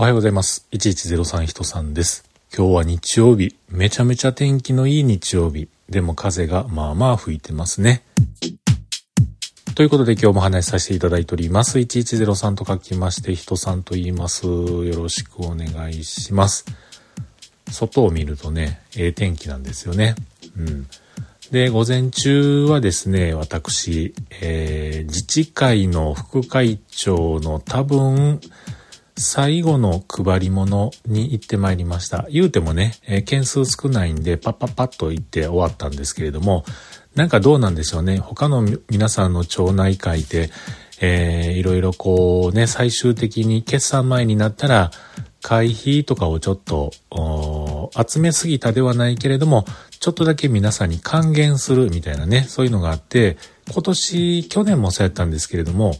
おはようございます。1103人さんです。今日は日曜日。めちゃめちゃ天気のいい日曜日。でも風がまあまあ吹いてますね。ということで今日も話しさせていただいております。1103と書きまして、人さんと言います。よろしくお願いします。外を見るとね、ええ天気なんですよね。うん。で、午前中はですね、私、えー、自治会の副会長の多分、最後の配り物に行ってまいりました。言うてもね、えー、件数少ないんで、パッパッパッと行って終わったんですけれども、なんかどうなんでしょうね。他の皆さんの町内会で、えー、いろいろこうね、最終的に決算前になったら、会費とかをちょっと、集めすぎたではないけれども、ちょっとだけ皆さんに還元するみたいなね、そういうのがあって、今年、去年もそうやったんですけれども、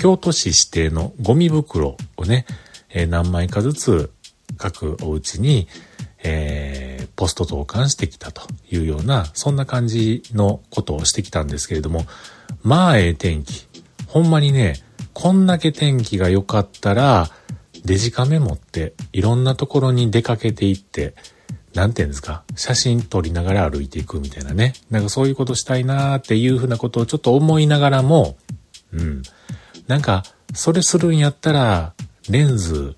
京都市指定のゴミ袋をね、えー、何枚かずつ各お家に、えー、ポスト投函してきたというような、そんな感じのことをしてきたんですけれども、まあええ天気。ほんまにね、こんだけ天気が良かったら、デジカメ持っていろんなところに出かけていって、なんて言うんですか、写真撮りながら歩いていくみたいなね。なんかそういうことしたいなーっていうふうなことをちょっと思いながらも、うん。なんか、それするんやったら、レンズ、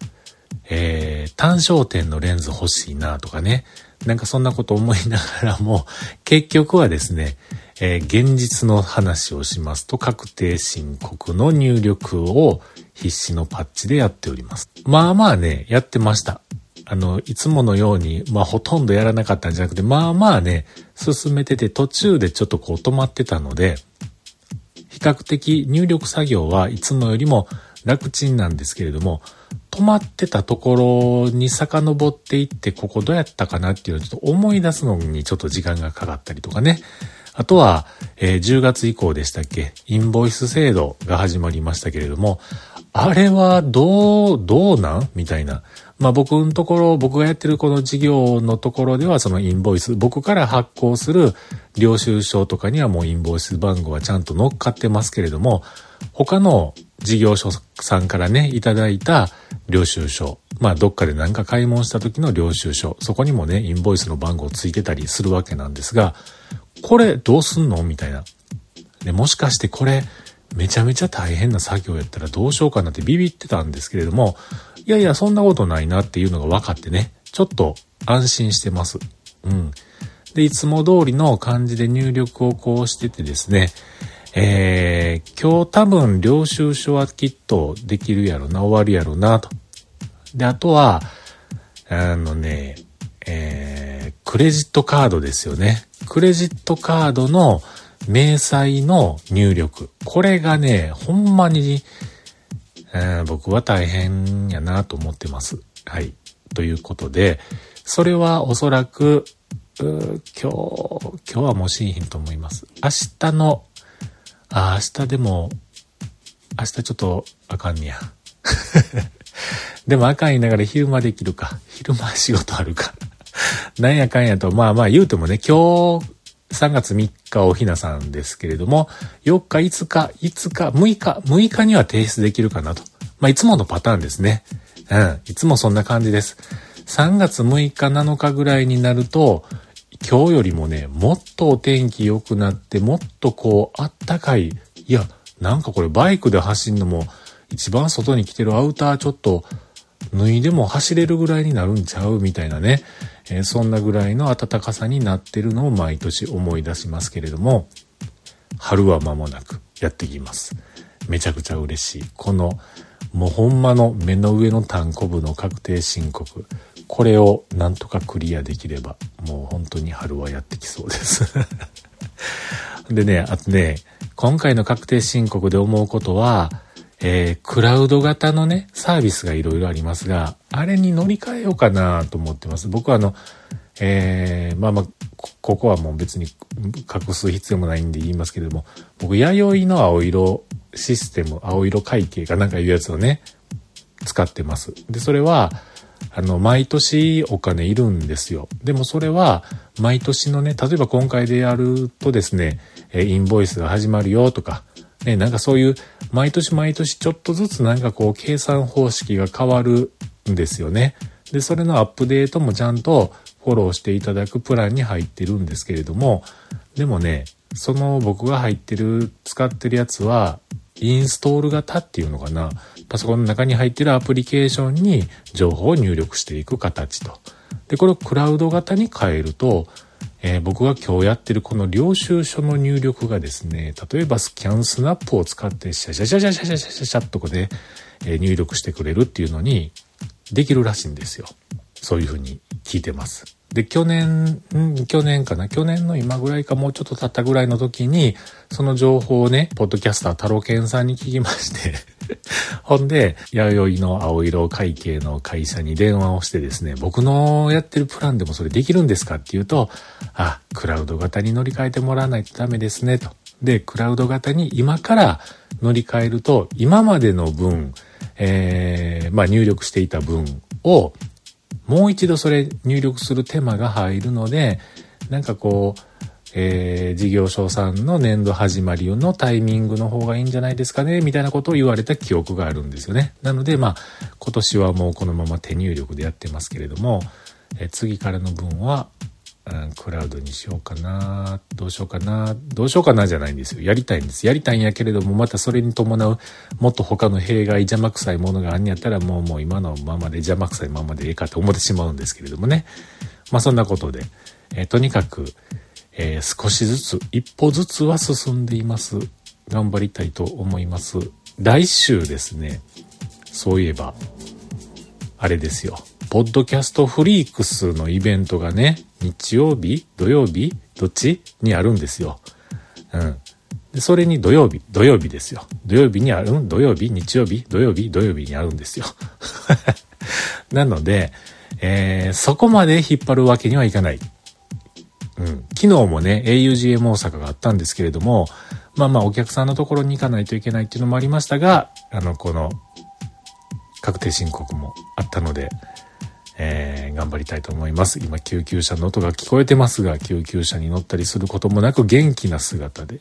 えー、単焦点のレンズ欲しいなとかね。なんかそんなこと思いながらも、結局はですね、えー、現実の話をしますと、確定申告の入力を必死のパッチでやっております。まあまあね、やってました。あの、いつものように、まあほとんどやらなかったんじゃなくて、まあまあね、進めてて途中でちょっとこう止まってたので、較的入力作業はいつもよりも楽ちんなんですけれども、止まってたところに遡っていって、ここどうやったかなっていうのをちょっと思い出すのにちょっと時間がかかったりとかね。あとは、えー、10月以降でしたっけ、インボイス制度が始まりましたけれども、あれはどう、どうなん？みたいな。まあ僕のところ、僕がやってるこの事業のところではそのインボイス、僕から発行する領収書とかにはもうインボイス番号はちゃんと乗っかってますけれども、他の事業所さんからね、いただいた領収書、まあどっかで何か買い物した時の領収書、そこにもね、インボイスの番号ついてたりするわけなんですが、これどうすんの？みたいな。で、もしかしてこれ、めちゃめちゃ大変な作業やったらどうしようかなってビビってたんですけれども、いやいや、そんなことないなっていうのが分かってね、ちょっと安心してます。うん。で、いつも通りの感じで入力をこうしててですね、えー、今日多分領収書はきっとできるやろな、終わるやろな、と。で、あとは、あのね、えー、クレジットカードですよね。クレジットカードの明細の入力。これがね、ほんまに、えー、僕は大変やなと思ってます。はい。ということで、それはおそらく、今日、今日はもうしんひんと思います。明日の、あ、明日でも、明日ちょっとあかんねや。でもあかん言いながら昼間できるか。昼間仕事あるか。なんやかんやと、まあまあ言うてもね、今日3月3日おひなさんですけれども、4日、5日、5日、6日、6日には提出できるかなと。まあ、いつものパターンですね。うん。いつもそんな感じです。3月6日、7日ぐらいになると、今日よりもね、もっとお天気良くなって、もっとこう、あったかい。いや、なんかこれバイクで走るのも、一番外に来てるアウターちょっと、脱いでも走れるぐらいになるんちゃうみたいなね。え、そんなぐらいの暖かさになってるのを毎年思い出しますけれども、春は間もなくやってきます。めちゃくちゃ嬉しい。この、もうほんまの目の上の単行部の確定申告。これをなんとかクリアできれば、もう本当に春はやってきそうです でね、あとね、今回の確定申告で思うことは、えー、クラウド型のね、サービスがいろいろありますが、あれに乗り換えようかなと思ってます。僕はあの、えー、まあまあ、ここはもう別に隠す必要もないんで言いますけれども、僕、弥生の青色システム、青色会計かなんかいうやつをね、使ってます。で、それは、あの、毎年お金いるんですよ。でもそれは、毎年のね、例えば今回でやるとですね、えインボイスが始まるよとか、ね、なんかそういう、毎年毎年ちょっとずつなんかこう、計算方式が変わるんですよね。で、それのアップデートもちゃんとフォローしていただくプランに入ってるんですけれども、でもね、その僕が入ってる、使ってるやつは、インストール型っていうのかな。パソコンの中に入ってるアプリケーションに情報を入力していく形と。で、これをクラウド型に変えると、えー、僕が今日やってるこの領収書の入力がですね、例えばスキャンスナップを使ってシャシャシャシャシャシャシャシャシャッとこで、えー、入力してくれるっていうのにできるらしいんですよ。そういうふうに聞いてます。で、去年、ん去年かな去年の今ぐらいかもうちょっと経ったぐらいの時に、その情報をね、ポッドキャスター太郎健さんに聞きまして ほんで、弥生の青色会計の会社に電話をしてですね、僕のやってるプランでもそれできるんですかって言うと、あ、クラウド型に乗り換えてもらわないとダメですね、と。で、クラウド型に今から乗り換えると、今までの分、えー、まあ入力していた分をもう一度それ入力する手間が入るので、なんかこう、えー、事業所さんの年度始まりのタイミングの方がいいんじゃないですかね、みたいなことを言われた記憶があるんですよね。なので、まあ、今年はもうこのまま手入力でやってますけれども、えー、次からの分は、うん、クラウドにしようかな、どうしようかな、どうしようかなじゃないんですよ。やりたいんです。やりたいんやけれども、またそれに伴う、もっと他の弊害、邪魔くさいものがあんやったら、もうもう今のままで邪魔くさいままでええかって思ってしまうんですけれどもね。まあそんなことで、えー、とにかく、えー、少しずつ、一歩ずつは進んでいます。頑張りたいと思います。来週ですね、そういえば、あれですよ。ポッドキャストフリークスのイベントがね、日曜日土曜日どっちにあるんですよ。うん。で、それに土曜日、土曜日ですよ。土曜日にあるん、土曜日、日曜日、土曜日、土曜日にあるんですよ。なので、えー、そこまで引っ張るわけにはいかない。うん。昨日もね、augm 大阪があったんですけれども、まあまあお客さんのところに行かないといけないっていうのもありましたが、あの、この、確定申告もあったので、えー、頑張りたいと思います。今、救急車の音が聞こえてますが、救急車に乗ったりすることもなく元気な姿で、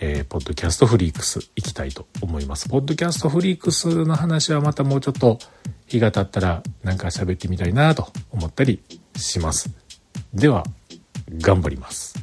えー、ポッドキャストフリークス行きたいと思います。ポッドキャストフリークスの話はまたもうちょっと日が経ったらなんか喋ってみたいなと思ったりします。では、頑張ります。